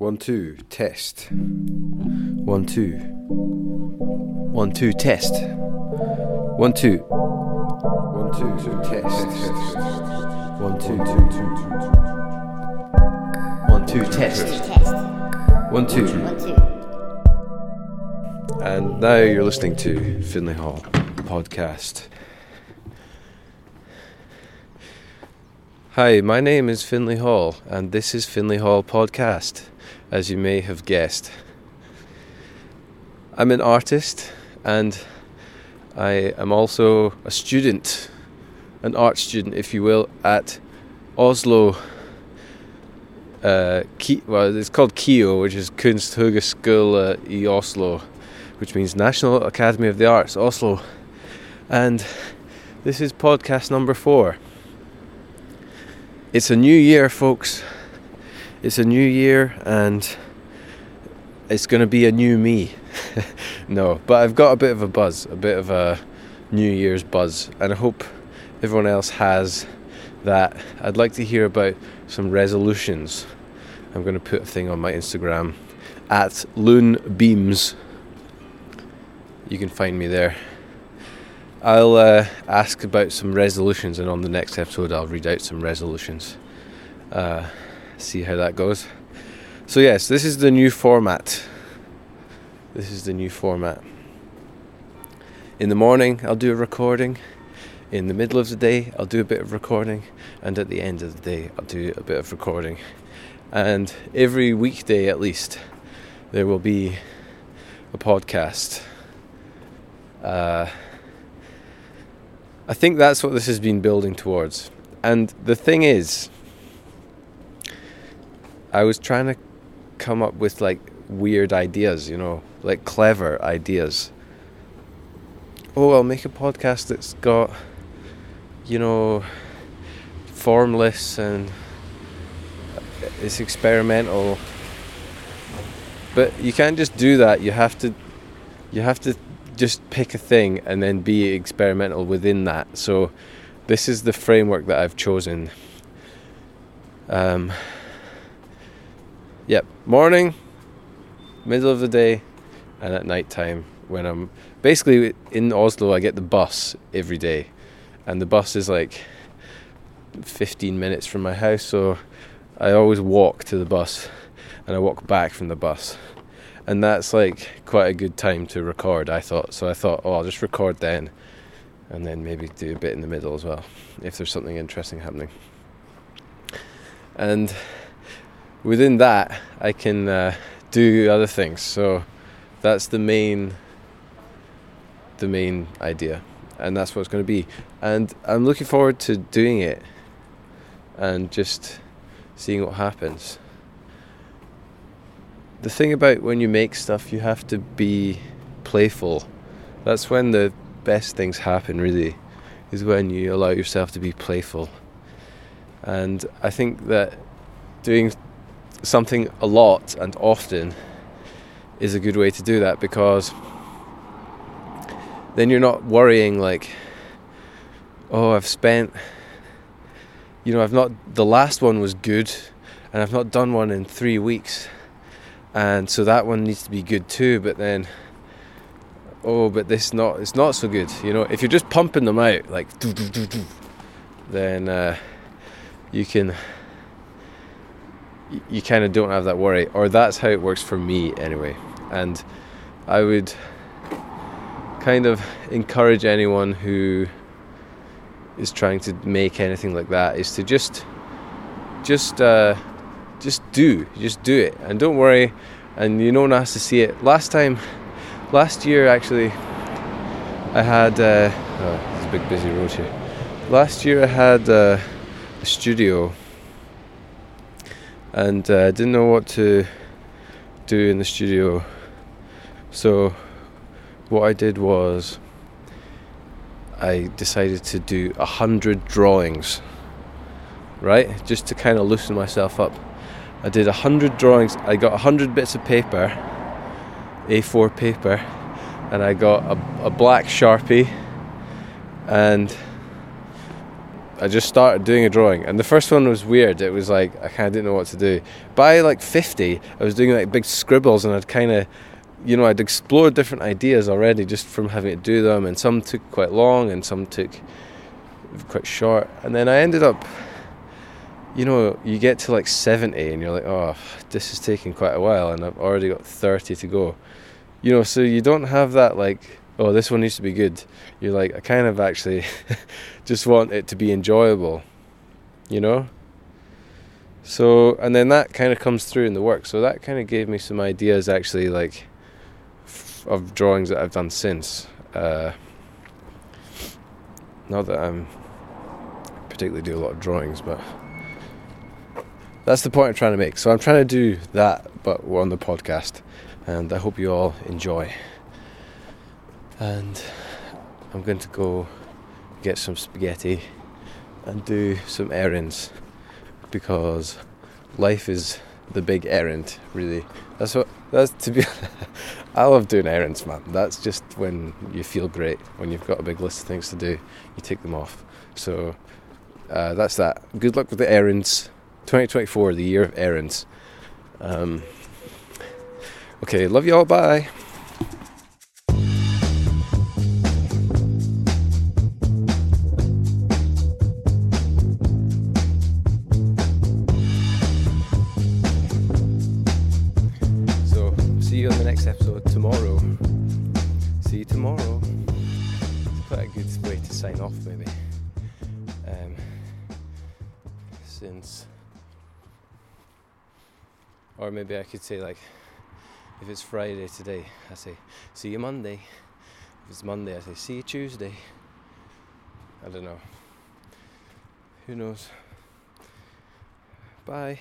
One, two, test. One, two. One, two, test. One, two. One, two, two, test. One, two, two, two, two. One, two, test. One, two. And now you're listening to Finley Hall podcast. Hi, my name is Finley Hall, and this is Finley Hall podcast, as you may have guessed. I'm an artist, and I am also a student, an art student, if you will, at Oslo. Uh, well, it's called KIO, which is Kunsthøgskole i Oslo, which means National Academy of the Arts, Oslo. And this is podcast number four. It's a new year, folks. It's a new year, and it's going to be a new me. no, but I've got a bit of a buzz, a bit of a New Year's buzz, and I hope everyone else has that. I'd like to hear about some resolutions. I'm going to put a thing on my Instagram at Loon Beams. You can find me there. I'll uh, ask about some resolutions, and on the next episode, I'll read out some resolutions. Uh, see how that goes. So, yes, this is the new format. This is the new format. In the morning, I'll do a recording. In the middle of the day, I'll do a bit of recording. And at the end of the day, I'll do a bit of recording. And every weekday, at least, there will be a podcast. Uh, I think that's what this has been building towards. And the thing is, I was trying to come up with like weird ideas, you know, like clever ideas. Oh, I'll make a podcast that's got, you know, formless and it's experimental. But you can't just do that. You have to, you have to just pick a thing and then be experimental within that. So, this is the framework that I've chosen. Um, yep, morning, middle of the day, and at night time when I'm basically in Oslo. I get the bus every day, and the bus is like 15 minutes from my house, so I always walk to the bus and I walk back from the bus. And that's like quite a good time to record i thought. So i thought oh i'll just record then and then maybe do a bit in the middle as well if there's something interesting happening. And within that i can uh, do other things so that's the main the main idea and that's what it's going to be and i'm looking forward to doing it and just seeing what happens the thing about when you make stuff, you have to be playful. That's when the best things happen, really, is when you allow yourself to be playful. And I think that doing something a lot and often is a good way to do that because then you're not worrying, like, oh, I've spent, you know, I've not, the last one was good and I've not done one in three weeks and so that one needs to be good too but then oh but this not it's not so good you know? If you're just pumping them out like then uh, you can you, kind of don't have that worry or that's how it works for me anyway. And i would kind of encourage anyone who is trying to make anything like that is to just just uh, just do just do it. And don't worry and you no one has to see it. Last time last year actually i had uh, oh, it's a big busy road here. Last year i had uh, a studio and uh, didn't know what to do in the studio so what i did was i decided to do a hundred drawings right just to kind of loosen myself up I did a hundred drawings. I got a hundred bits of paper, A4 paper, and I got a, a black sharpie and I just started doing a drawing, and the first one was weird. It was like I kind of didn't know what to do. By like 50, I was doing like big scribbles, and I'd kind of, you know, I'd explored different ideas already just from having to do them, and some took quite long, and some took quite short, and then I ended up. You know, you get to like 70 and you're like, oh, this is taking quite a while, and I've already got 30 to go. You know, so you don't have that like oh, this one needs to be good. You're like, I kind of actually just want it to be enjoyable, you know? So, and then that kind of comes through in the work. So that kind of gave me some ideas actually, like, f- of drawings that I've done since. Uh, not that I'm particularly do a lot of drawings, but that's the point I'm trying to make. So I'm trying to do that, but we're on the podcast, and I hope you all enjoy and I'm going to go get some spaghetti and do some errands because life is the big errand really. That's what that's to be I love doing errands man. That's just when you feel great when you've got a big list of things to do you take them off. So uh, that's that. Good luck with the errands. 2024 the year of errands. Um, okay love you all. Bye tomorrow. See you tomorrow. It's quite a good way to sign off, maybe. Um, since, or maybe I could say like, if it's Friday today, I say see you Monday. If it's Monday, I say see you Tuesday. I don't know. Who knows? Bye.